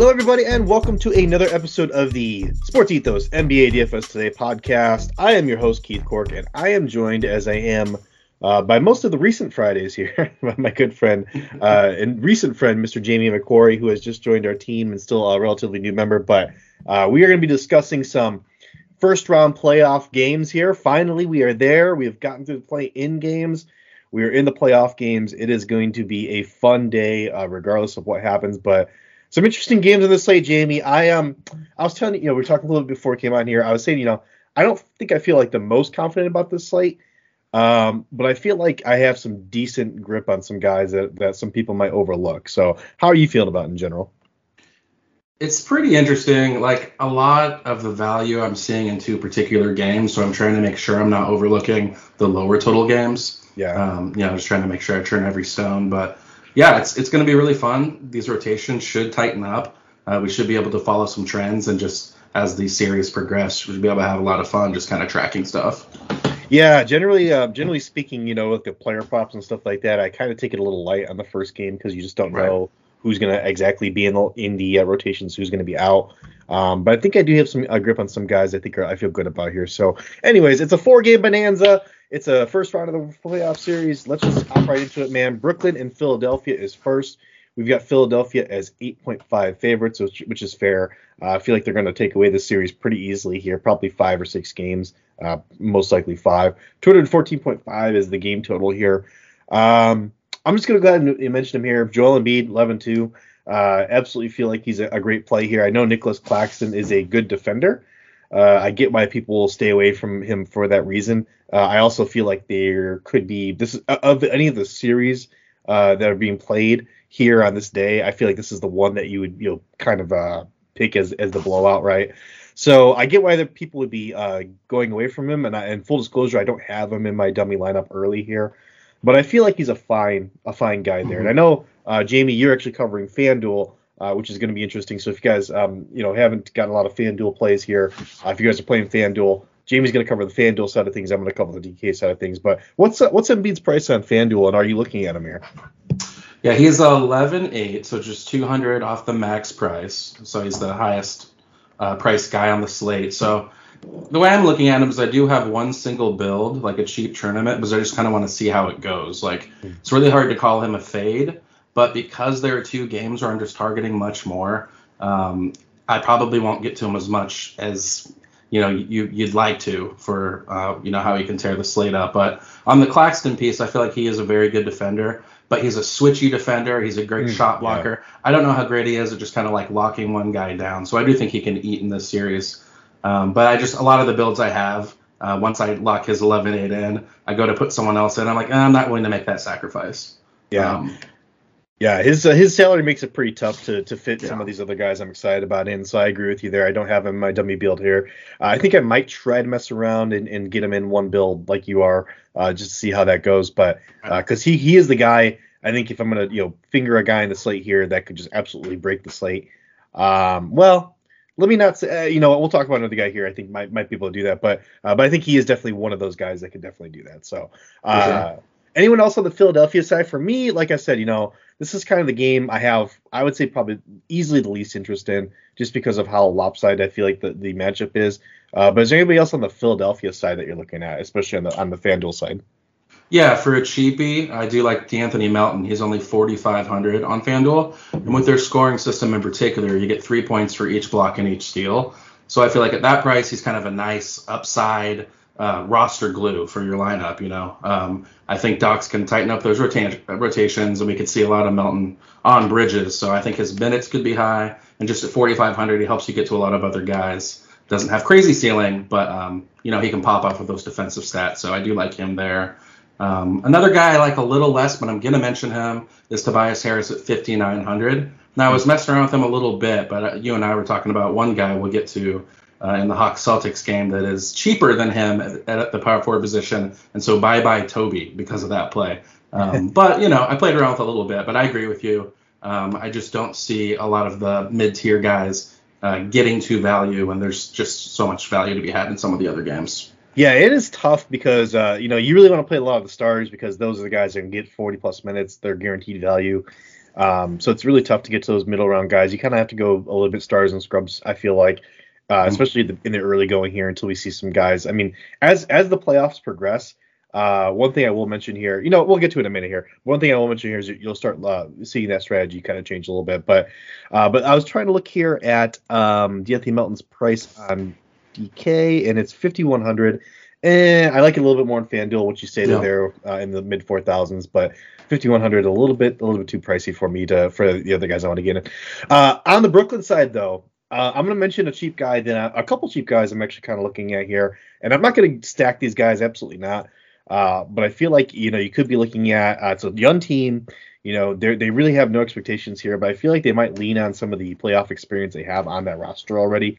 Hello, everybody, and welcome to another episode of the Sports Ethos NBA DFS Today podcast. I am your host, Keith Cork, and I am joined, as I am uh, by most of the recent Fridays here, by my good friend uh, and recent friend, Mr. Jamie McQuarrie, who has just joined our team and still a relatively new member. But uh, we are going to be discussing some first round playoff games here. Finally, we are there. We have gotten to play in games. We are in the playoff games. It is going to be a fun day, uh, regardless of what happens. But some interesting games on the slate, Jamie. I um, I was telling you, you know, we were talking a little bit before it came on here. I was saying, you know, I don't think I feel like the most confident about this slate. Um, but I feel like I have some decent grip on some guys that, that some people might overlook. So how are you feeling about it in general? It's pretty interesting. Like a lot of the value I'm seeing in two particular games, so I'm trying to make sure I'm not overlooking the lower total games. Yeah. Um, you know, just trying to make sure I turn every stone. But yeah, it's it's going to be really fun. These rotations should tighten up. Uh, we should be able to follow some trends and just as the series progress, we should be able to have a lot of fun just kind of tracking stuff. Yeah, generally, uh, generally speaking, you know, with the player props and stuff like that, I kind of take it a little light on the first game because you just don't right. know who's going to exactly be in the in the uh, rotations, who's going to be out. Um, but I think I do have some a grip on some guys. I think are, I feel good about here. So, anyways, it's a four game bonanza. It's a first round of the playoff series. Let's just hop right into it, man. Brooklyn and Philadelphia is first. We've got Philadelphia as 8.5 favorites, which, which is fair. Uh, I feel like they're going to take away the series pretty easily here, probably five or six games, uh, most likely five. 214.5 is the game total here. Um, I'm just going to go ahead and mention him here. Joel Embiid, 11-2. Uh, absolutely feel like he's a, a, great play here. I know Nicholas Claxton is a good defender. Uh, I get why people will stay away from him for that reason. Uh, I also feel like there could be this of any of the series uh, that are being played here on this day. I feel like this is the one that you would you know kind of uh, pick as as the blowout, right? So I get why the people would be uh, going away from him, and, I, and full disclosure, I don't have him in my dummy lineup early here, but I feel like he's a fine a fine guy there. Mm-hmm. And I know uh, Jamie, you're actually covering FanDuel. Uh, which is going to be interesting. So if you guys, um, you know, haven't got a lot of FanDuel plays here, uh, if you guys are playing FanDuel, Jamie's going to cover the FanDuel side of things. I'm going to cover the DK side of things. But what's uh, what's Embiid's price on FanDuel, and are you looking at him here? Yeah, he's 11.8, so just 200 off the max price. So he's the highest uh, price guy on the slate. So the way I'm looking at him is I do have one single build, like a cheap tournament, because I just kind of want to see how it goes. Like it's really hard to call him a fade, but because there are two games where I'm just targeting much more, um, I probably won't get to him as much as you know you you'd like to for uh, you know how he can tear the slate up. But on the Claxton piece, I feel like he is a very good defender but he's a switchy defender. He's a great mm, shot blocker. Yeah. I don't know how great he is at just kind of like locking one guy down. So I do think he can eat in this series. Um, but I just a lot of the builds I have, uh, once I lock his 11-8 in, I go to put someone else in. I'm like, eh, I'm not willing to make that sacrifice. Yeah. Um, yeah, his uh, his salary makes it pretty tough to to fit yeah. some of these other guys I'm excited about in. So I agree with you there. I don't have him in my dummy build here. Uh, I think I might try to mess around and, and get him in one build like you are, uh, just to see how that goes. But because uh, he he is the guy. I think if I'm gonna you know finger a guy in the slate here that could just absolutely break the slate. Um, well, let me not say. Uh, you know, we'll talk about another guy here. I think might might be able to do that, but uh, but I think he is definitely one of those guys that could definitely do that. So. Sure. Anyone else on the Philadelphia side? For me, like I said, you know, this is kind of the game I have, I would say, probably easily the least interest in, just because of how lopsided I feel like the, the matchup is. Uh, but is there anybody else on the Philadelphia side that you're looking at, especially on the on the FanDuel side? Yeah, for a cheapie, I do like Anthony Melton. He's only 4,500 on FanDuel, and with their scoring system in particular, you get three points for each block and each steal. So I feel like at that price, he's kind of a nice upside uh, roster glue for your lineup. You know, um, I think Docs can tighten up those rota- rotations, and we could see a lot of Melton on Bridges. So I think his minutes could be high, and just at 4,500, he helps you get to a lot of other guys. Doesn't have crazy ceiling, but um, you know he can pop off with those defensive stats. So I do like him there. Um, another guy I like a little less, but I'm gonna mention him is Tobias Harris at 5,900. Now I was messing around with him a little bit, but uh, you and I were talking about one guy we'll get to uh, in the Hawks Celtics game that is cheaper than him at, at, the power forward position, and so bye bye Toby because of that play. Um, but you know, I played around with a little bit, but I agree with you. Um, I just don't see a lot of the mid tier guys uh, getting to value when there's just so much value to be had in some of the other games. Yeah, it is tough because uh, you know you really want to play a lot of the stars because those are the guys that can get 40 plus minutes. They're guaranteed value. Um, so it's really tough to get to those middle round guys. You kind of have to go a little bit stars and scrubs. I feel like, uh, mm-hmm. especially the, in the early going here until we see some guys. I mean, as as the playoffs progress, uh, one thing I will mention here, you know, we'll get to it in a minute here. One thing I will mention here is you'll start uh, seeing that strategy kind of change a little bit. But uh, but I was trying to look here at um, De'Anthony Melton's price on DK, and it's 5100. And I like it a little bit more in FanDuel, which you stated yeah. there uh, in the mid 4000s, but 5100 a little bit a little bit too pricey for me to for the other guys I want to get in. Uh, on the Brooklyn side, though, uh, I'm going to mention a cheap guy, then a, a couple cheap guys I'm actually kind of looking at here, and I'm not going to stack these guys, absolutely not. Uh, but I feel like you know you could be looking at uh, it's a young team. You know they they really have no expectations here, but I feel like they might lean on some of the playoff experience they have on that roster already.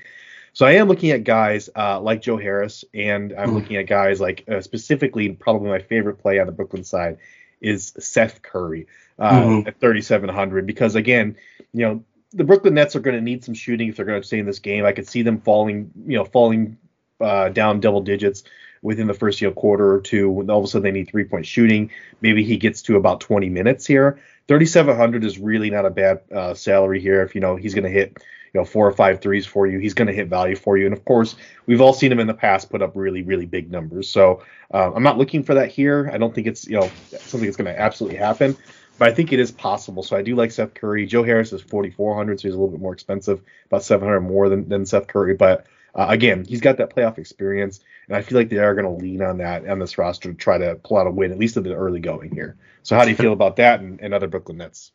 So I am looking at guys uh, like Joe Harris, and I'm mm. looking at guys like uh, specifically probably my favorite play on the Brooklyn side is Seth Curry uh, mm-hmm. at 3,700 because again, you know the Brooklyn Nets are going to need some shooting if they're going to stay in this game. I could see them falling, you know, falling uh, down double digits within the first you know, quarter or two. All of a sudden, they need three point shooting. Maybe he gets to about 20 minutes here. 3,700 is really not a bad uh, salary here. If you know he's going to hit you know four or five threes for you, he's going to hit value for you. And of course, we've all seen him in the past put up really really big numbers. So uh, I'm not looking for that here. I don't think it's you know something that's going to absolutely happen. But I think it is possible. So I do like Seth Curry. Joe Harris is 4,400, so he's a little bit more expensive, about 700 more than, than Seth Curry. But uh, again, he's got that playoff experience. And I feel like they are going to lean on that on this roster to try to pull out a win, at least in the early going here. So how do you feel about that and, and other Brooklyn Nets?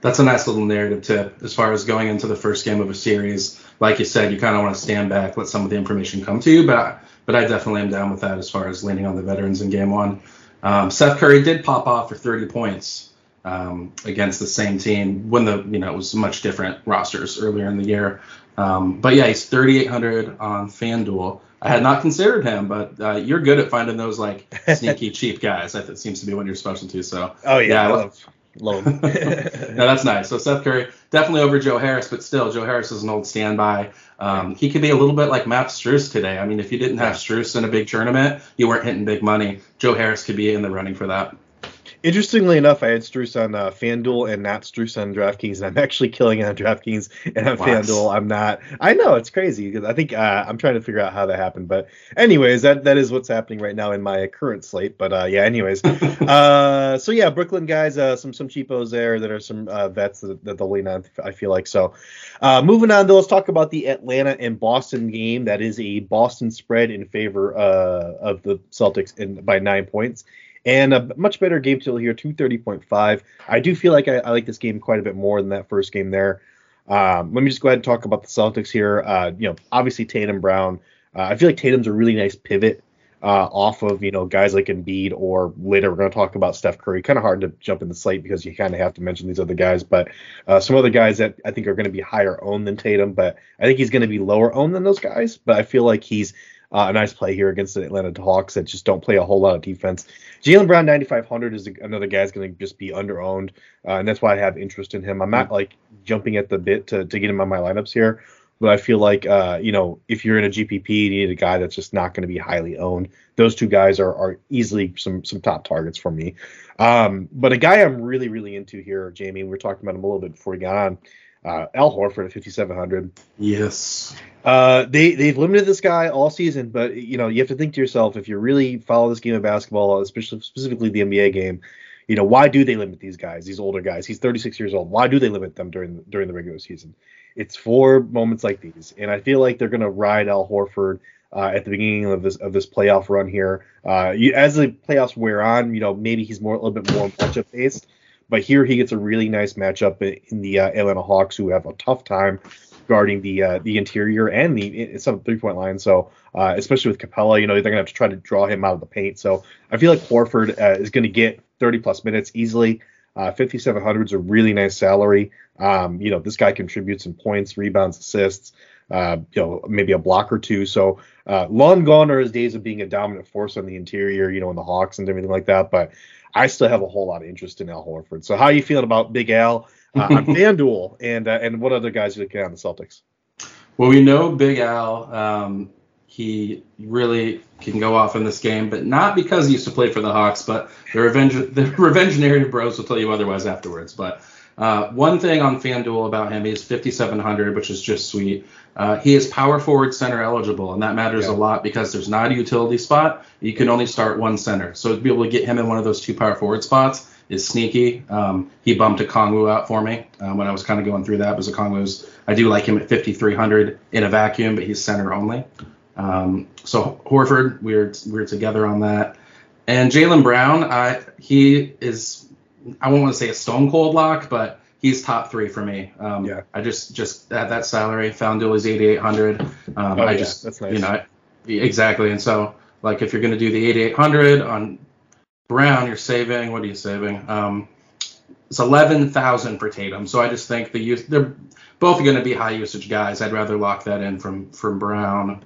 That's a nice little narrative tip as far as going into the first game of a series. Like you said, you kind of want to stand back, let some of the information come to you, but I, but I definitely am down with that as far as leaning on the veterans in game one. Um, Seth Curry did pop off for 30 points um, against the same team when the you know it was much different rosters earlier in the year. Um, but yeah, he's 3,800 on FanDuel. I had not considered him, but uh, you're good at finding those like sneaky cheap guys. That seems to be what you're supposed to. So oh yeah, yeah I love, love him. no, that's nice. So Seth Curry definitely over Joe Harris, but still Joe Harris is an old standby. Um, he could be a little bit like Max Strus today. I mean, if you didn't have Strus in a big tournament, you weren't hitting big money. Joe Harris could be in the running for that. Interestingly enough, I had Strus on uh, FanDuel and not Strus on DraftKings, and I'm actually killing it on DraftKings and on what? FanDuel. I'm not. I know it's crazy because I think uh, I'm trying to figure out how that happened. But anyways, that that is what's happening right now in my current slate. But uh, yeah, anyways, uh, so yeah, Brooklyn guys, uh, some some cheapos there that are some uh, vets that, that they'll lean on. I feel like so. Uh, moving on, though, let's talk about the Atlanta and Boston game. That is a Boston spread in favor uh, of the Celtics in by nine points and a much better game total here, 230.5. I do feel like I, I, like this game quite a bit more than that first game there. Um, let me just go ahead and talk about the Celtics here. Uh, you know, obviously Tatum Brown. Uh, I feel like Tatum's a really nice pivot uh, off of you know guys like Embiid or later we're going to talk about Steph Curry. Kind of hard to jump in the slate because you kind of have to mention these other guys, but uh, some other guys that I think are going to be higher owned than Tatum, but I think he's going to be lower owned than those guys. But I feel like he's uh, a nice play here against the Atlanta Hawks that just don't play a whole lot of defense. Jaylen Brown 9500 is another guy that's going to just be underowned, uh, and that's why I have interest in him. I'm not like jumping at the bit to, to get him on my lineups here, but I feel like uh, you know if you're in a GPP, you need a guy that's just not going to be highly owned. Those two guys are, are easily some some top targets for me. Um, but a guy I'm really really into here, Jamie. We were talking about him a little bit before we got on. Uh, Al Horford at 5,700. Yes. Uh, they they've limited this guy all season, but you know you have to think to yourself if you really follow this game of basketball, especially specifically the NBA game, you know why do they limit these guys, these older guys? He's 36 years old. Why do they limit them during during the regular season? It's for moments like these, and I feel like they're going to ride Al Horford uh, at the beginning of this of this playoff run here. Uh, you, as the playoffs wear on, you know maybe he's more a little bit more matchup based. But here he gets a really nice matchup in the uh, Atlanta Hawks, who have a tough time guarding the uh, the interior and the some three point line. So uh, especially with Capela, you know they're gonna have to try to draw him out of the paint. So I feel like Horford uh, is gonna get 30 plus minutes easily. Uh, 5700 is a really nice salary. Um, you know this guy contributes in points, rebounds, assists. Uh, you know maybe a block or two. So uh, long gone are his days of being a dominant force on the interior. You know in the Hawks and everything like that. But I still have a whole lot of interest in Al Horford. So how are you feeling about Big Al uh, on FanDuel and uh, and what other guys you looking at on the Celtics? Well, we know Big Al. Um, he really can go off in this game, but not because he used to play for the Hawks, but the revenge the revenge narrative bros will tell you otherwise afterwards. But Uh, one thing on FanDuel about him, he's 5,700, which is just sweet. Uh, he is power forward center eligible, and that matters yeah. a lot because there's not a utility spot. You can only start one center. So to be able to get him in one of those two power forward spots is sneaky. Um, he bumped Okongwu out for me uh, when I was kind of going through that because Okongwu's I do like him at 5,300 in a vacuum, but he's center only. Um, so Horford, we're we're together on that. And Jaylen Brown, I he is I won't want to say a stone cold lock, but he's top three for me. Um, yeah. I just just at that salary, found is 8,800. Um, oh, I yeah. just that's nice. You know, exactly. And so like if you're gonna do the 8,800 on Brown, you're saving. What are you saving? Um, it's 11,000 for Tatum. So I just think the use they're both going to be high usage guys. I'd rather lock that in from from Brown.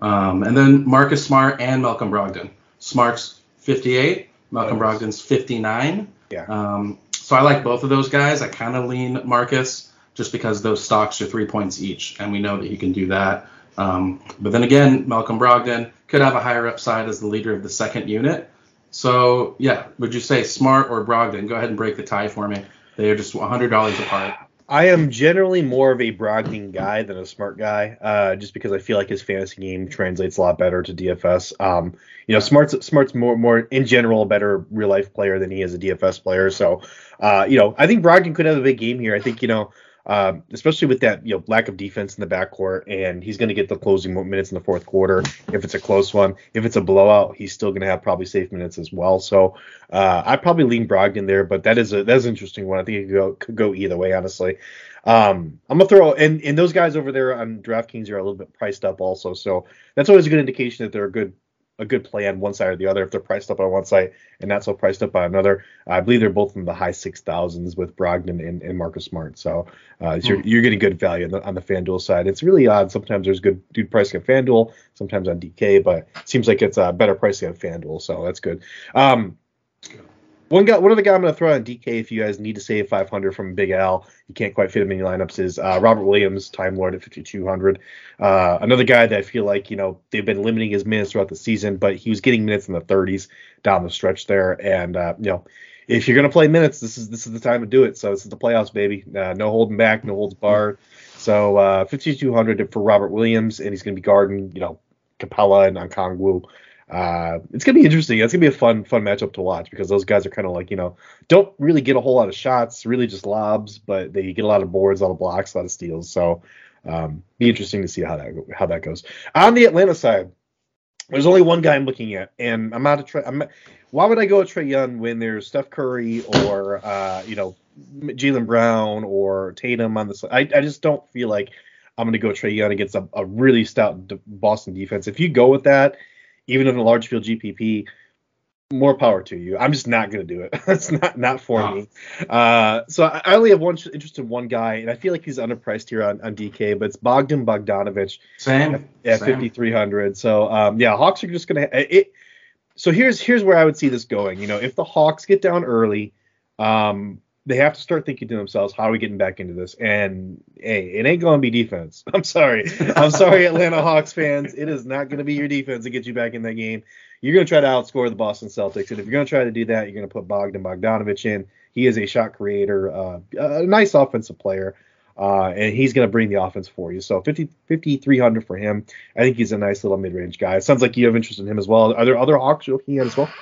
Um, and then Marcus Smart and Malcolm Brogdon. Smart's 58, Malcolm nice. Brogdon's 59. Yeah. Um, so I like both of those guys. I kind of lean Marcus just because those stocks are three points each, and we know that he can do that. Um, but then again, Malcolm Brogdon could have a higher upside as the leader of the second unit. So yeah, would you say Smart or Brogdon? Go ahead and break the tie for me. They are just $100 apart. I am generally more of a Brogdon guy than a Smart guy, uh, just because I feel like his fantasy game translates a lot better to DFS. Um, you know, Smart's Smart's more more in general a better real life player than he is a DFS player. So, uh, you know, I think Brogdon could have a big game here. I think you know um, especially with that you know lack of defense in the backcourt, and he's going to get the closing minutes in the fourth quarter if it's a close one. If it's a blowout, he's still going to have probably safe minutes as well. So uh, I probably lean Brogdon there, but that is a that's an interesting one. I think it could go, could go either way, honestly. Um, I'm gonna throw and and those guys over there on DraftKings are a little bit priced up also, so that's always a good indication that they're a good a good play on one side or the other if they're priced up on one side and not so priced up on another. I believe they're both in the high six thousands with Brogdon and, and Marcus Smart. So uh, you're, hmm. you're getting good value on the, on the FanDuel side. It's really odd. Sometimes there's good dude pricing on FanDuel, sometimes on DK, but it seems like it's a better pricing on FanDuel. So that's good. Um, one guy, one other guy I'm going to throw on DK if you guys need to save 500 from Big Al, you can't quite fit him in your lineups is uh, Robert Williams, Time Lord at 5200. Uh, another guy that I feel like you know they've been limiting his minutes throughout the season, but he was getting minutes in the 30s down the stretch there, and uh, you know if you're going to play minutes, this is this is the time to do it. So this is the playoffs, baby. Uh, no holding back, no holds barred. So uh, 5200 for Robert Williams, and he's going to be guarding you know Capela and Okongwu. Uh, it's gonna be interesting. It's gonna be a fun, fun matchup to watch because those guys are kind of like you know don't really get a whole lot of shots, really just lobs, but they get a lot of boards, a lot of blocks, a lot of steals. So um, be interesting to see how that how that goes. On the Atlanta side, there's only one guy I'm looking at, and I'm of try. I'm, why would I go with Trae Young when there's Steph Curry or uh, you know Jaylen Brown or Tatum on the? I, I just don't feel like I'm to go Trae Young against a, a really stout Boston defense. If you go with that even in a large field GPP, more power to you. I'm just not going to do it. That's not not for wow. me. Uh, so I, I, only have one interest in one guy, and I feel like he's underpriced here on, on DK, but it's Bogdan Bogdanovich. Same. At, 5300. So um, yeah, Hawks are just going to. So here's here's where I would see this going. You know, if the Hawks get down early, um, they have to start thinking to themselves, how are we getting back into this? And hey, it ain't gonna be defense. I'm sorry. I'm sorry, Atlanta Hawks fans. It is not gonna be your defense to get you back in that game. You're gonna try to outscore the Boston Celtics, and if you're gonna try to do that, you're gonna put Bogdan Bogdanovich in. He is a shot creator, uh, a nice offensive player, uh, and he's gonna bring the offense for you. So 50, 5300 for him. I think he's a nice little mid-range guy. It sounds like you have interest in him as well. Are there other Hawks you're looking at as well?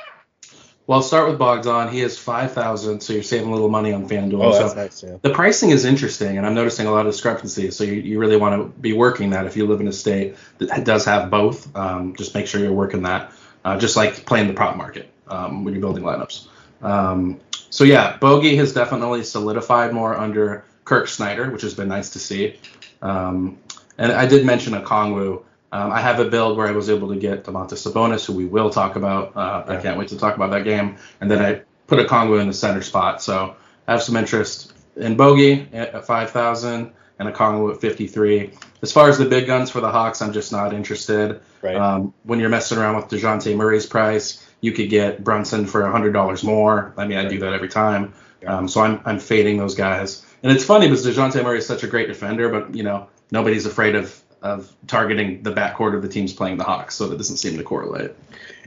Well, I'll start with Bogdan. He has 5000 so you're saving a little money on FanDuel. Oh, that's so nice, yeah. The pricing is interesting, and I'm noticing a lot of discrepancies. So you, you really want to be working that if you live in a state that does have both. Um, just make sure you're working that, uh, just like playing the prop market um, when you're building lineups. Um, so yeah, Bogey has definitely solidified more under Kirk Snyder, which has been nice to see. Um, and I did mention Okongwu. Um, I have a build where I was able to get Domantas Sabonis, who we will talk about. Uh, yeah. I can't wait to talk about that game. And then I put Okongwu in the center spot. So I have some interest in Bogey at 5,000 and Okongwu at 53. As far as the big guns for the Hawks, I'm just not interested. Right. Um, when you're messing around with DeJounte Murray's price, you could get Brunson for $100 more. I mean, I do that every time. Yeah. Um, so I'm, I'm fading those guys. And it's funny because DeJounte Murray is such a great defender, but, you know, nobody's afraid of of targeting the backcourt of the teams playing the Hawks, so that doesn't seem to correlate.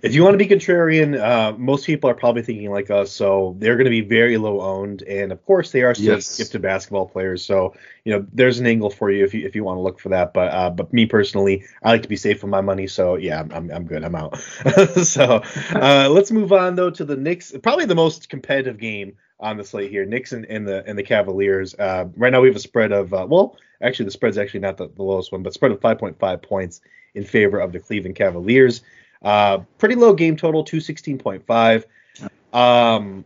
If you want to be contrarian, uh, most people are probably thinking like us, so they're going to be very low owned, and of course they are still Yes. gifted basketball players. So you know there's an angle for you if you if you want to look for that. But uh, but me personally, I like to be safe with my money, so yeah, I'm I'm, I'm good. I'm out. so uh, let's move on though to the Knicks, probably the most competitive game on the slate here. Knicks and, and the and the Cavaliers. Uh, right now we have a spread of uh, well, actually the spread's actually not the, the lowest one, but spread of 5.5 points in favor of the Cleveland Cavaliers. Uh, pretty low game total, 216.5. Um,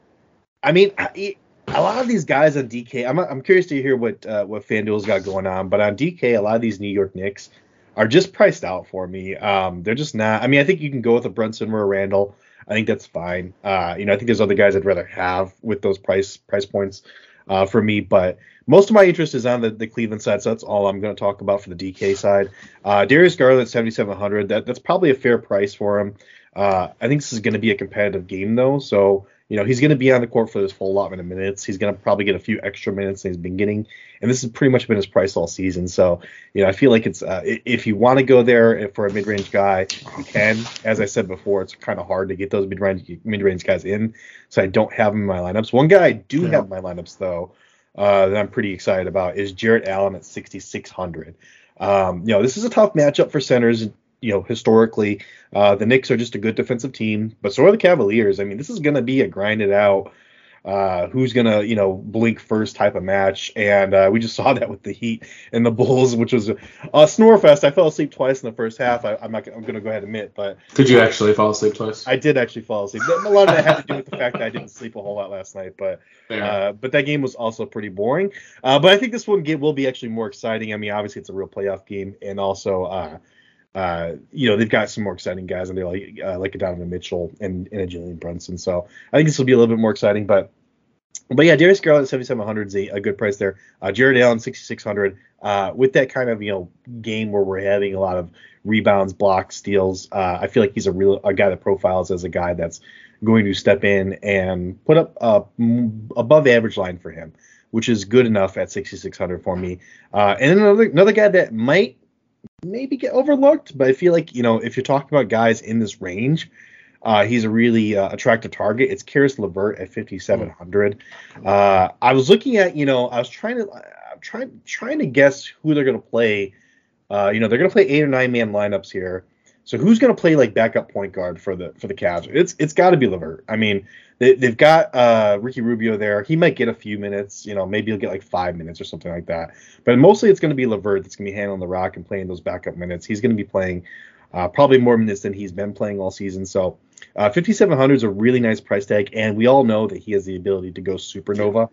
I mean, I, a lot of these guys on DK, I'm, I'm curious to hear what uh, what FanDuel's got going on, but on DK, a lot of these New York Knicks are just priced out for me. Um, they're just not. I mean, I think you can go with a Brunson or a Randle. I think that's fine. Uh, you know, I think there's other guys I'd rather have with those price price points uh, for me, but most of my interest is on the, the Cleveland side, so that's all I'm going to talk about for the DK side. Uh, Darius Garland, 7,700. That that's probably a fair price for him. Uh, I think this is going to be a competitive game though, so you know he's going to be on the court for this full allotment of minutes. He's going to probably get a few extra minutes than he's been getting, and this has pretty much been his price all season. So you know I feel like it's uh, if you want to go there for a mid-range guy, you can. As I said before, it's kind of hard to get those mid-range mid-range guys in, so I don't have them in my lineups. One guy I do Yeah. have in my lineups though uh, that I'm pretty excited about is Jarrett Allen at 6,600. Um, you know, this is a tough matchup for centers. You know, historically, uh, the Knicks are just a good defensive team, but so are the Cavaliers. I mean, this is going to be a grinded out, uh, who's going to, you know, blink first type of match. And uh, we just saw that with the Heat and the Bulls, which was a, a snore fest. I fell asleep twice in the first half. I, I'm not. I'm going to go ahead and admit, but Did you actually fall asleep twice? I did actually fall asleep. A lot of that had to do with the fact that I didn't sleep a whole lot last night, but. Uh, but that game was also pretty boring. Uh, but I think this one will be actually more exciting. I mean, obviously it's a real playoff game, and also, uh, you know, they've got some more exciting guys, and they like uh, like a Donovan Mitchell and, and a Brunson. So I think this will be a little bit more exciting. But but yeah, Darius Garland at 7,700 is a, a good price there. Uh, Jarrett Allen 6,600. Uh, with that kind of you know game where we're having a lot of rebounds, blocks, steals, uh, I feel like he's a real a guy that profiles as a guy that's going to step in and put up a m- above average line for him, which is good enough at 6,600 for me. Uh, and then another another guy that might maybe get overlooked, but I feel like you know if you're talking about guys in this range. Uh, he's a really uh, attractive target. It's Caris LeVert at 5,700. Uh, I was looking at, you know, I was trying to, I'm trying trying to guess who they're going to play. Uh, you know, they're going to play eight or nine man lineups here. So who's going to play like backup point guard for the for the Cavs? It's it's got to be Levert. I mean, they, they've got uh, Ricky Rubio there. He might get a few minutes. You know, maybe he'll get like five minutes or something like that. But mostly it's going to be Levert that's going to be handling the rock and playing those backup minutes. He's going to be playing uh, probably more minutes than he's been playing all season. So uh, 5,700 is a really nice price tag, and we all know that he has the ability to go supernova.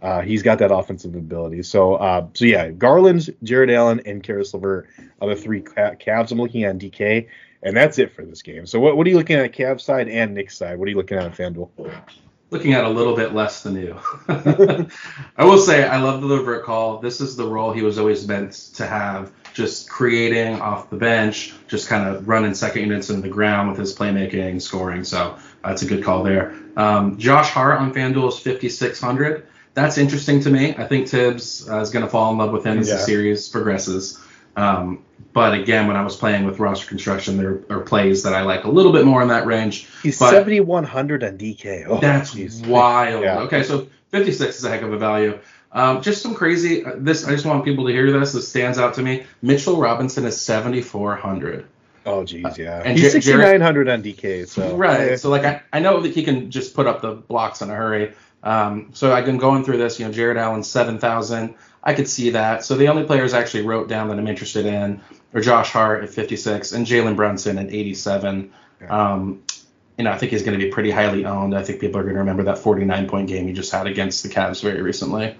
Uh, he's got that offensive ability. So, uh, so yeah, Garland, Jarrett Allen, and Caris LeVert are the three ca- Cavs I'm looking at on DK, and that's it for this game. So, what, what are you looking at Cavs side and Knicks side? What are you looking at on FanDuel? looking at a little bit less than you. I will say I love the Levert call. This is the role he was always meant to have, just creating off the bench, just kind of running second units into the ground with his playmaking, scoring. So that's a good call there. Um, Josh Hart on FanDuel is 5,600. That's interesting to me. I think Thibs uh, is going to fall in love with him as the series progresses. Um, but again, when I was playing with roster construction, there are plays that I like a little bit more in that range. He's But- 7,100 on DK. Oh, That's jeez. wild. Yeah. Okay, so 56 is a heck of a value. Um, just some crazy. uh, This I just want people to hear this. This stands out to me. Mitchell Robinson is 7,400. Oh, jeez, yeah. And He's 6,900 on DK. So Right. So like I, I know that he can just put up the blocks in a hurry. Um, so I've been going through this. You know, Jarrett Allen 7,000. I could see that. So the only players I actually wrote down that I'm interested in are Josh Hart at 56 and Jalen Brunson at 87. Um, you know, I think he's going to be pretty highly owned. I think people are going to remember that 49 point game he just had against the Cavs very recently.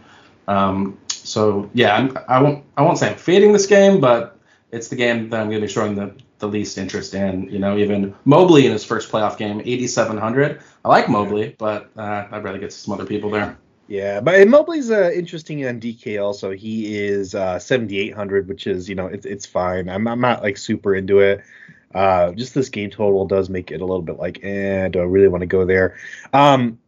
Um, so yeah, I'm, I won't I won't say I'm fading this game, but it's the game that I'm going to be showing the, the least interest in. You know, even Mobley in his first playoff game, 8,700. I like Mobley, but uh, I'd rather get some other people there. Yeah, but and Mobley's uh, interesting on DK also. He is uh, 7,800, which is you know it's it's fine. I'm I'm not like super into it. Uh, just this game total does make it a little bit like, eh, do I really want to go there? Um,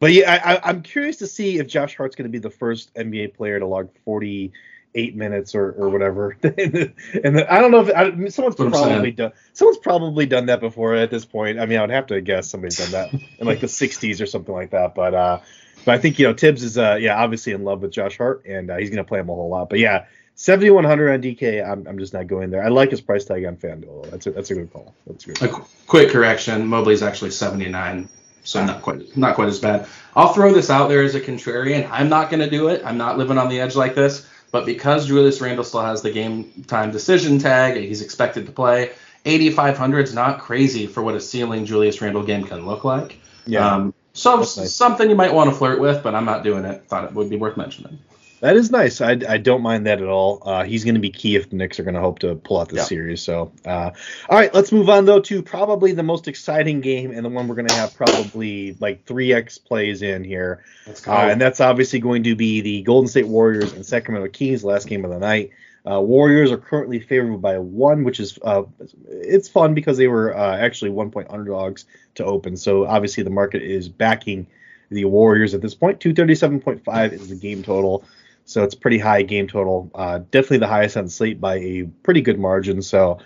but yeah, I, I, I'm curious to see if Josh Hart's going to be the first NBA player to log 40 eight minutes or, or whatever. and then, I don't know if I, someone's probably done someone's probably done that before at this point. I mean, I would have to guess somebody's done that in like the 60s or something like that. But uh, but I think you know Thibs is uh yeah obviously in love with Josh Hart and uh, he's gonna play him a whole lot. But yeah, 7100 on DK, I'm, I'm just not going there. I like his price tag on FanDuel. That's a that's a good call. That's good. A qu- quick correction: Mobley's actually 79, so not quite not quite as bad. I'll throw this out there as a contrarian. I'm not going to do it. I'm not living on the edge like this. But because Julius Randle still has the game time decision tag, he's expected to play. 8,500 is not crazy for what a ceiling Julius Randle game can look like. Yeah. Um, so nice. something you might want to flirt with, but I'm not doing it. Thought it would be worth mentioning. That is nice. I, I don't mind that at all. Uh, he's going to be key if the Knicks are going to hope to pull out this series. So, uh, all right, let's move on though to probably the most exciting game and the one we're going to have probably like three x plays in here. Uh, and that's obviously going to be the Golden State Warriors and Sacramento Kings, last game of the night. Uh, Warriors are currently favored by one, which is uh, it's fun because they were uh, actually one point underdogs to open. So obviously the market is backing the Warriors at this point. 237.5 is the game total. So it's pretty high game total. Uh, definitely the highest on slate by a pretty good margin. So,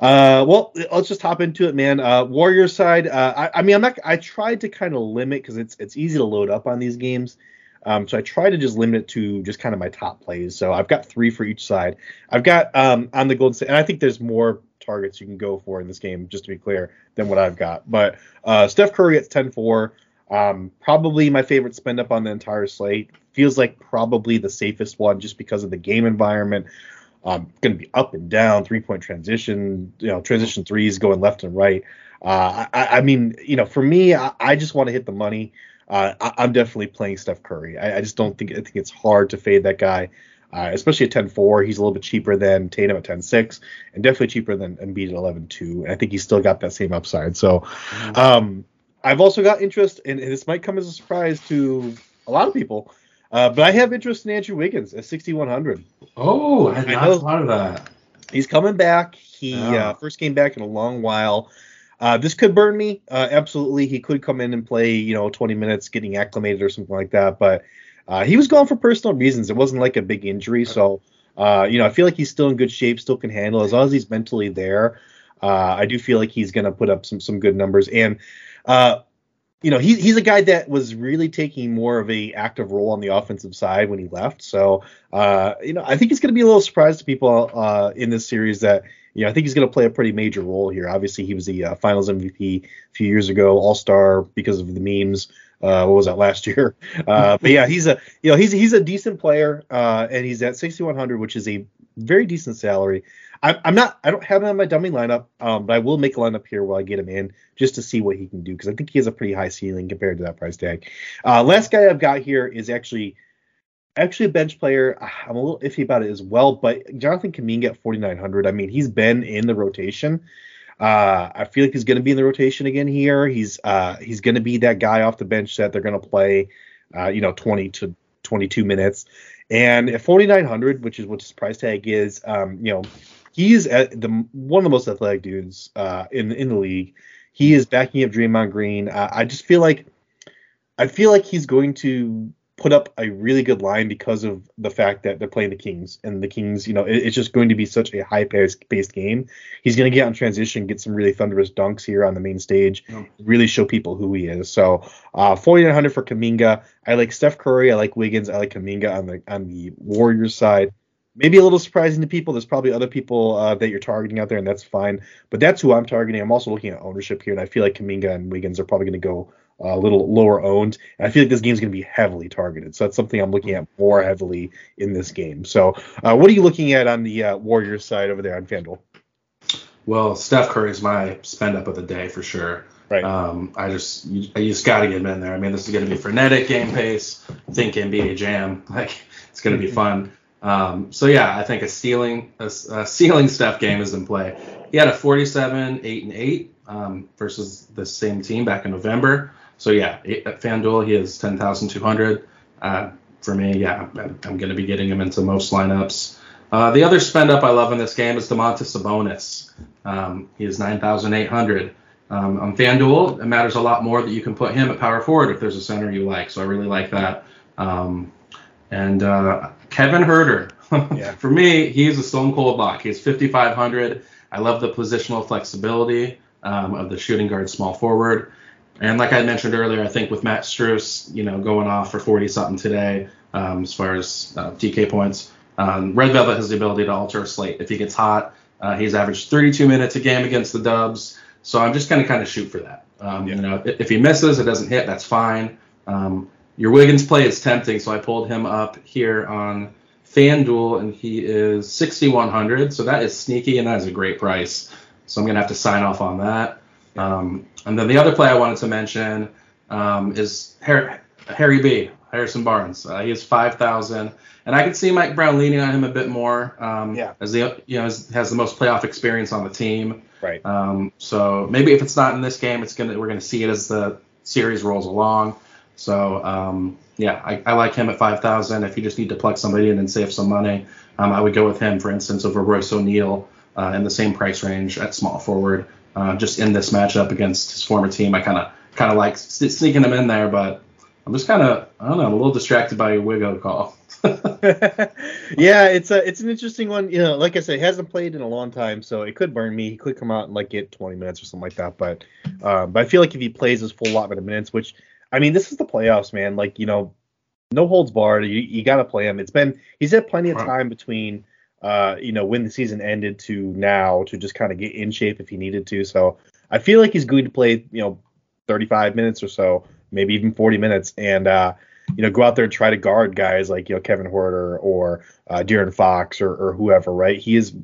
uh, well, let's just hop into it, man. Uh, Warriors side. Uh, I, I, mean, I'm not. I tried to kind of limit because it's it's easy to load up on these games. Um, so I try to just limit it to just kind of my top plays. So I've got three for each side. I've got um, on the Golden State, and I think there's more targets you can go for in this game, just to be clear, than what I've got. But uh, Steph Curry at 10-4. Um, probably my favorite spend up on the entire slate feels like probably the safest one just because of the game environment. Um, going to be up and down, three point transition, you know, transition threes going left and right. Uh, I, I, mean, you know, for me, I, I just want to hit the money. Uh, I, am definitely playing Steph Curry. I, I, just don't think I think it's hard to fade that guy, uh, especially at 10-4. He's a little bit cheaper than Tatum at 10-6, and definitely cheaper than Embiid at 11-2. And I think he's still got that same upside. So, mm-hmm. um, I've also got interest, and this might come as a surprise to a lot of people. Uh, but I have interest in Andrew Wiggins at 6,100. Oh, I had not thought of that. He's coming back. He yeah. uh, first came back in a long while. Uh, this could burn me. Uh, absolutely, he could come in and play, you know, 20 minutes, getting acclimated or something like that. But uh, he was gone for personal reasons. It wasn't like a big injury, so uh, you know, I feel like he's still in good shape, still can handle as long as he's mentally there. I do feel like he's going to put up some some good numbers. And you know, he, he's a guy that was really taking more of a active role on the offensive side when he left. So, uh, you know, I think he's going to be a little surprised to people uh, in this series that, you know, I think he's going to play a pretty major role here. Obviously, he was the uh, Finals MVP a few years ago, All Star because of the memes. Uh, what was that last year? Uh, but yeah, he's a you know he's he's a decent player, uh, and he's at 6100, which is a very decent salary. I, I'm not. I don't have him on my dummy lineup, um, but I will make a lineup here while I get him in just to see what he can do because I think he has a pretty high ceiling compared to that price tag. Uh, last guy I've got here is actually actually a bench player. I'm a little iffy about it as well, but Jonathan Kuminga at 4,900. I mean, he's been in the rotation. Uh, I feel like he's going to be in the rotation again here. He's uh, he's going to be that guy off the bench that they're going to play, uh, you know, 20 to 22 minutes. And at 4,900, which is what his price tag is, um, you know, he's at the one of the most athletic dudes uh, in in the league. He is backing up Draymond Green. Uh, I just feel like I feel like he's going to put up a really good line because of the fact that they're playing the Kings and the Kings, you know, it, it's just going to be such a high paced game. He's going to get on transition, get some really thunderous dunks here on the main stage, really show people who he is. So, uh, 4900 for Kuminga. I like Steph Curry. I like Wiggins. I like Kuminga on the on the Warriors side maybe a little surprising to people. There's probably other people uh, that you're targeting out there, and that's fine. But that's who I'm targeting. I'm also looking at ownership here, and I feel like Kuminga and Wiggins are probably going to go uh, a little lower owned. And I feel like this game's going to be heavily targeted. So that's something I'm looking at more heavily in this game. So uh, what are you looking at on the uh, Warriors side over there on FanDuel? Well, Steph Curry is my spend up of the day for sure. Right. Um, I just you, you just got to get him in there. I mean, this is going to be frenetic game pace. Think NBA Jam. Like it's going to be fun. Um, so yeah, I think a ceiling a, a, ceiling Steph game is in play. He had a 47, 8 and 8 um, versus the same team back in November. So yeah, at FanDuel he has 10,200. Uh, for me, yeah, I'm, going to be getting him into most lineups. Uh, the other spend up I love in this game is Domantas Sabonis. Um, he is 9,800. Um, on FanDuel, it matters a lot more that you can put him at power forward if there's a center you like. So I really like that. Um, and uh, Kevin Huerter. yeah. For me, he's a stone cold lock. He's 5,500. I love the positional flexibility um, of the shooting guard small forward. And like I mentioned earlier, I think with Max Strus, you know, going off for 40 something today, um, as far as uh, DK points, um, Red Velvet has the ability to alter a slate. If he gets hot, uh, he's averaged 32 minutes a game against the Dubs. So I'm just going to kind of shoot for that. Um, yeah. You know, if he misses, it doesn't hit, that's fine. Um, your Wiggins play is tempting, so I pulled him up here on FanDuel, and he is 6,100. So that is sneaky, and that is a great price. So I'm going to have to sign off on that. Um, and then the other play I wanted to mention um, is Harry, Harry B. Harrison Barnes. Uh, he is 5,000, and I could see Mike Brown leaning on him a bit more. Um, yeah. As the you know has, has, the most playoff experience on the team. Right. Um, so maybe if it's not in this game, it's gonna we're gonna see it as the series rolls along. So um, yeah, I, I, like him at 5,000. If you just need to plug somebody in and save some money, um, I would go with him, for instance, over Royce O'Neale uh, in the same price range at small forward. Uh, just in this matchup against his former team, I kind of kind of like sneaking him in there, but I'm just kind of I don't know, I'm a little distracted by your Wigo call. yeah, it's a it's an interesting one. You know, like I said, he hasn't played in a long time, so it could burn me. He could come out and like get 20 minutes or something like that. But um, but I feel like if he plays his full allotment of minutes, which I mean, this is the playoffs, man. Like you know, no holds barred. You, you got to play him. It's been he's had plenty of time between uh, you know, when the season ended to now to just kind of get in shape if he needed to. So I feel like he's going to play, you know, 35 minutes or so, maybe even 40 minutes, and uh, you know, go out there and try to guard guys like you know Kevin Huerter or uh, De'Aaron Fox or, or whoever, right? He is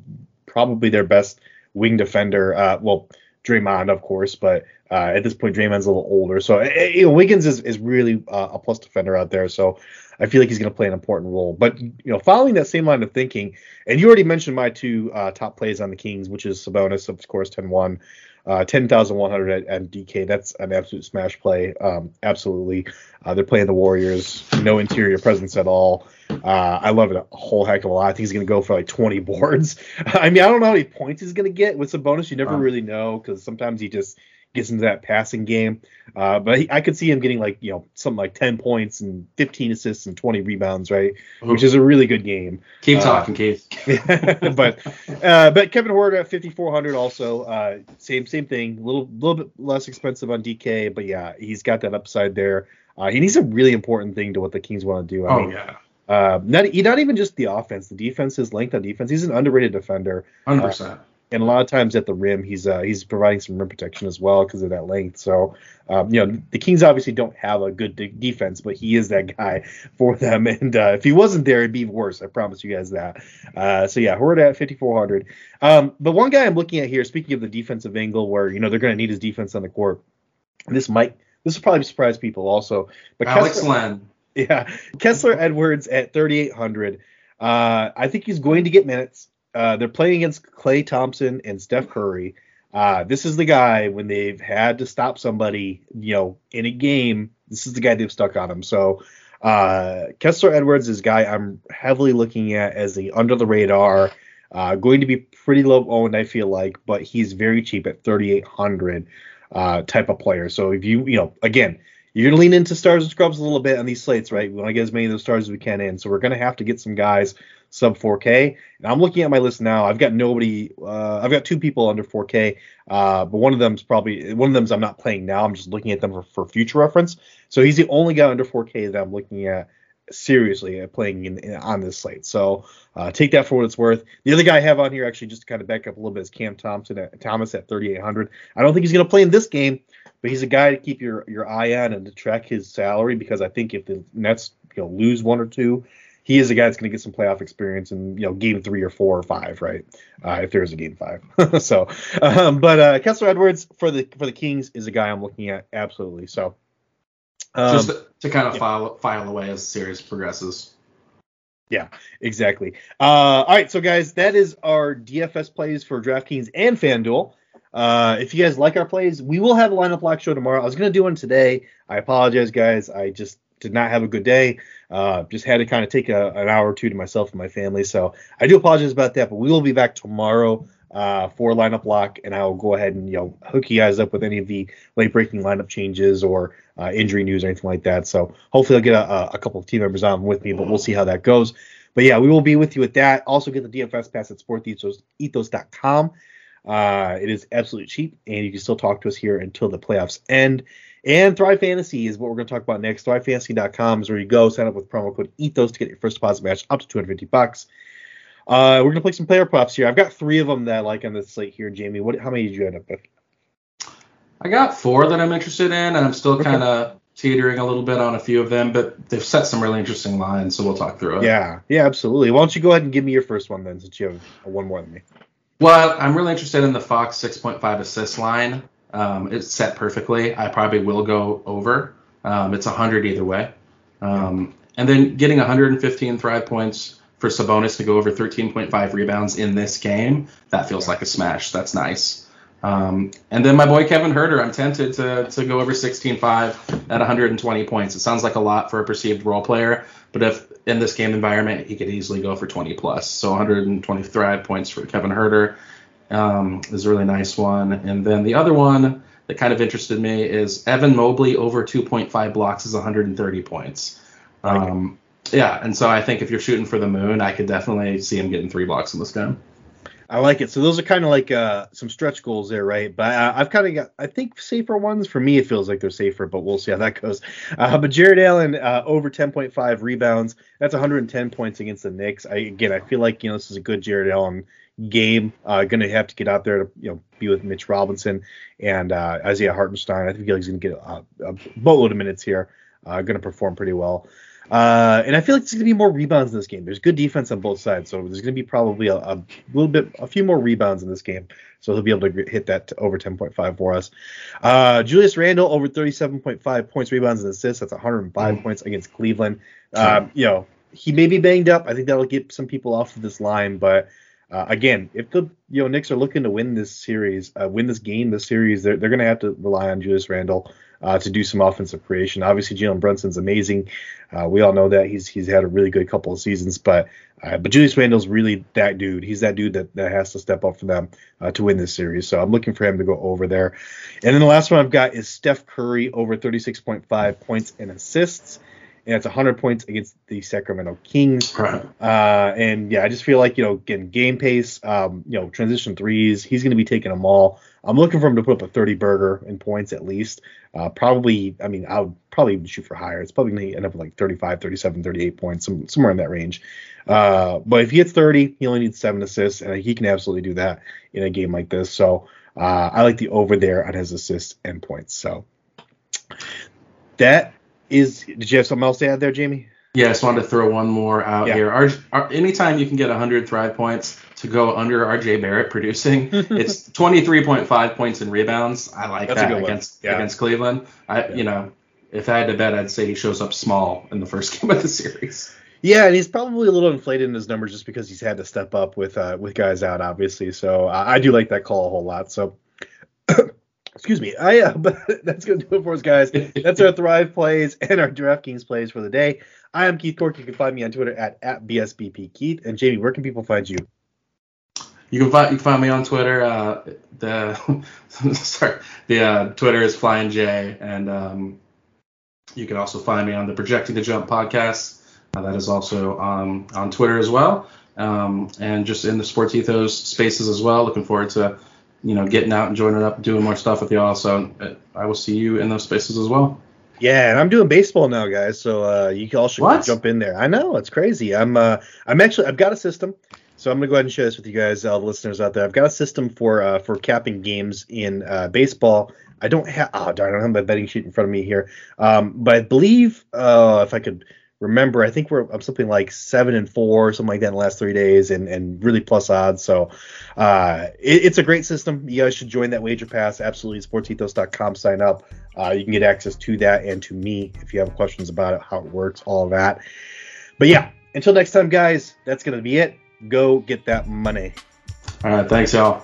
probably their best wing defender. Uh, well, Draymond, of course, but uh, at this point, Draymond's a little older, so eh, eh, you know, Wiggins is is really uh, a plus defender out there. So I feel like he's going to play an important role. But you know, following that same line of thinking, and you already mentioned my two uh, top plays on the Kings, which is Sabonis, of course, 10-1, uh, 10,100 at, at, DK. That's an absolute smash play. Um, absolutely. Uh, they're playing the Warriors, no interior presence at all. Uh, I love it a whole heck of a lot. I think he's going to go for like 20 boards. I mean, I don't know how many points he's going to get with Sabonis. You never really know because sometimes he just gets into that passing game. Uh, but he, I could see him getting like you know something like 10 points and 15 assists and 20 rebounds, right? Ooh. Which is a really good game. Keep uh, talking, Keith. but uh, but Kevin Huerter at 5400 also uh, same same thing, a little little bit less expensive on DK, but yeah, he's got that upside there. Uh, and he's a really important thing to what the Kings want to do. I oh mean, yeah. Uh, not not even just the offense, the defense, his length on defense. He's an underrated defender. Hundred percent and a lot of times at the rim, he's uh, he's providing some rim protection as well because of that length. So, um, you know, the Kings obviously don't have a good de- defense, but he is that guy for them. And uh, if he wasn't there, it'd be worse. I promise you guys that. Uh, so yeah, Horde at 5400. Um, but one guy I'm looking at here, speaking of the defensive angle, where you know they're going to need his defense on the court. This might this will probably surprise people also. But Alex Kessler, Len. Yeah, Kessler Edwards at 3800. Uh, I think he's going to get minutes. Uh, they're playing against Klay Thompson and Steph Curry. Uh, this is the guy when they've had to stop somebody, you know, in a game. This is the guy they've stuck on him. So uh, Kessler Edwards is a guy I'm heavily looking at as the under the radar, uh, going to be pretty low owned, I feel like, but he's very cheap at 3,800 uh, type of player. So if you, you know, again, you're gonna lean into stars and scrubs a little bit on these slates, right? We want to get as many of those stars as we can in, so we're gonna have to get some guys sub 4K. And I'm looking at my list now. I've got nobody. Uh, I've got two people under 4K, uh, but one of them's probably one of them's I'm not playing now. I'm just looking at them for, for future reference. So he's the only guy under 4K that I'm looking at seriously at playing in, in, on this slate. So uh, take that for what it's worth. The other guy I have on here actually just to kind of back up a little bit is Cam Thompson at Thomas at 3,800. I don't think he's going to play in this game, but he's a guy to keep your your eye on and to track his salary because I think if the Nets you know lose one or two, he is a guy that's going to get some playoff experience in you know game three or four or five, right? Uh, if there is a game five. so, um, but uh, Kessler Edwards for the for the Kings is a guy I'm looking at absolutely. So, um, just to, to, kind of yeah. file file away as the series progresses. Yeah, exactly. Uh, all right, so guys, that is our DFS plays for DraftKings and FanDuel. Uh, if you guys like our plays, we will have a lineup lock show tomorrow. I was gonna do one today. I apologize, guys. I just did not have a good day. Uh, just had to kind of take a, an hour or two to myself and my family. So I do apologize about that, but we will be back tomorrow uh, for lineup lock, and I will go ahead and you know hook you guys up with any of the late breaking lineup changes or uh, injury news or anything like that. So hopefully I'll get a, a couple of team members on with me, but we'll see how that goes. But yeah, we will be with you with that. Also get the DFS pass at sportsethos.com. Uh, it is absolutely cheap, and you can still talk to us here until the playoffs end. And Thrive Fantasy is what we're going to talk about next. ThriveFantasy.com is where you go. Sign up with promo code Ethos to get your first deposit match up to 250 bucks. Uh, we're going to play some player props here. I've got three of them that I like on this slate here, Jamie. What? How many did you end up with? I got four that I'm interested in, and I'm still kind of teetering a little bit on a few of them, but they've set some really interesting lines, so we'll talk through it. Yeah, yeah, absolutely. Why don't you go ahead and give me your first one then, since you have one more than me. Well, I'm really interested in the Fox 6.5 assist line. Um, it's set perfectly. I probably will go over. Um, it's 100 either way. Um, and then getting 115 Thrive points for Sabonis to go over 13.5 rebounds in this game, that feels like a smash. That's nice. Um, and then my boy Kevin Huerter, I'm tempted to, to go over 16.5 at 120 points. It sounds like a lot for a perceived role player, but if in this game environment, he could easily go for 20 plus. So 120 Thrive points for Kevin Huerter um, is a really nice one. And then the other one that kind of interested me is Evan Mobley over 2.5 blocks is 130 points. Um, yeah, and so I think if you're shooting for the moon, I could definitely see him getting three blocks in this game. I like it. So those are kind of like uh, some stretch goals there, right? But uh, I've kind of got, I think, safer ones. For me, it feels like they're safer, but we'll see how that goes. Uh, but Jarrett Allen uh, over 10.5 rebounds. That's 110 points against the Knicks. I, again, I feel like you know this is a good Jarrett Allen game. Uh, going to have to get out there to you know be with Mitch Robinson and uh, Isaiah Hartenstein. I think he's going to get a, a boatload of minutes here. going to perform pretty well. Uh, and I feel like there's going to be more rebounds in this game. There's good defense on both sides, so there's going to be probably a, a, little bit, a few more rebounds in this game. So he'll be able to hit that to over 10.5 for us. Uh, Julius Randle over 37.5 points, rebounds, and assists. That's 105 mm. points against Cleveland. Um, you know, he may be banged up. I think that'll get some people off of this line, but uh, again, if the you know Knicks are looking to win this series, uh, win this game, this series, they're, they're going to have to rely on Julius Randle uh, to do some offensive creation. Obviously, Jalen Brunson's amazing. Uh, we all know that he's he's had a really good couple of seasons, but uh, but Julius Randle's really that dude. He's that dude that, that has to step up for them uh, to win this series. So I'm looking for him to go over there. And then the last one I've got is Steph Curry over 36.5 points and assists and it's 100 points against the Sacramento Kings. Right. Uh, and yeah, I just feel like you know, again, game pace, um, you know, transition threes, he's going to be taking them all. I'm looking for him to put up a 30 burger in points at least. Uh, probably, I mean, I would probably shoot for higher. It's probably going to end up with like 35, 37, 38 points, some, somewhere in that range. Uh, but if he hits 30, he only needs seven assists, and he can absolutely do that in a game like this. So uh, I like the over there on his assists and points. So that is. Did you have something else to add there, Jamie? Yeah, I just wanted to throw one more out yeah. here. Our, our, anytime you can get 100 Thrive points to go under RJ Barrett producing, it's 23.5 points in rebounds. I like That's that against yeah. against Cleveland. I yeah. you know, if I had to bet, I'd say he shows up small in the first game of the series. Yeah, and he's probably a little inflated in his numbers just because he's had to step up with uh, with guys out, obviously. So uh, I do like that call a whole lot. So excuse me. I uh, but that's gonna do it for us, guys. That's our Thrive plays and our DraftKings plays for the day. I am Keith Cork. You can find me on Twitter at, at BSBP Keith. And Jamie, where can people find you? You can find you can find me on Twitter. Uh, the sorry, the uh, Twitter is Flying J, and um, you can also find me on the Projecting the Jump podcast. Uh, that is also on on Twitter as well, um, and just in the Sports Ethos spaces as well. Looking forward to you know getting out and joining up, doing more stuff with y'all. So uh, I will see you in those spaces as well. Yeah, and I'm doing baseball now, guys. So uh, you can should what? jump in there. I know it's crazy. I'm uh, I'm actually I've got a system. So I'm gonna go ahead and share this with you guys, all the listeners out there. I've got a system for uh, for capping games in uh, baseball. I don't have oh darn, I don't have my betting sheet in front of me here. Um, but I believe uh, if I could remember, I think we're I'm something like seven and four, something like that in the last three days, and and really plus odds. So uh, it, it's a great system. You guys should join that wager pass. Absolutely, sportsethos.com. Sign up. Uh, you can get access to that and to me if you have questions about it, how it works, all that. But yeah, until next time, guys, that's gonna be it. Go get that money. All right, thanks, y'all.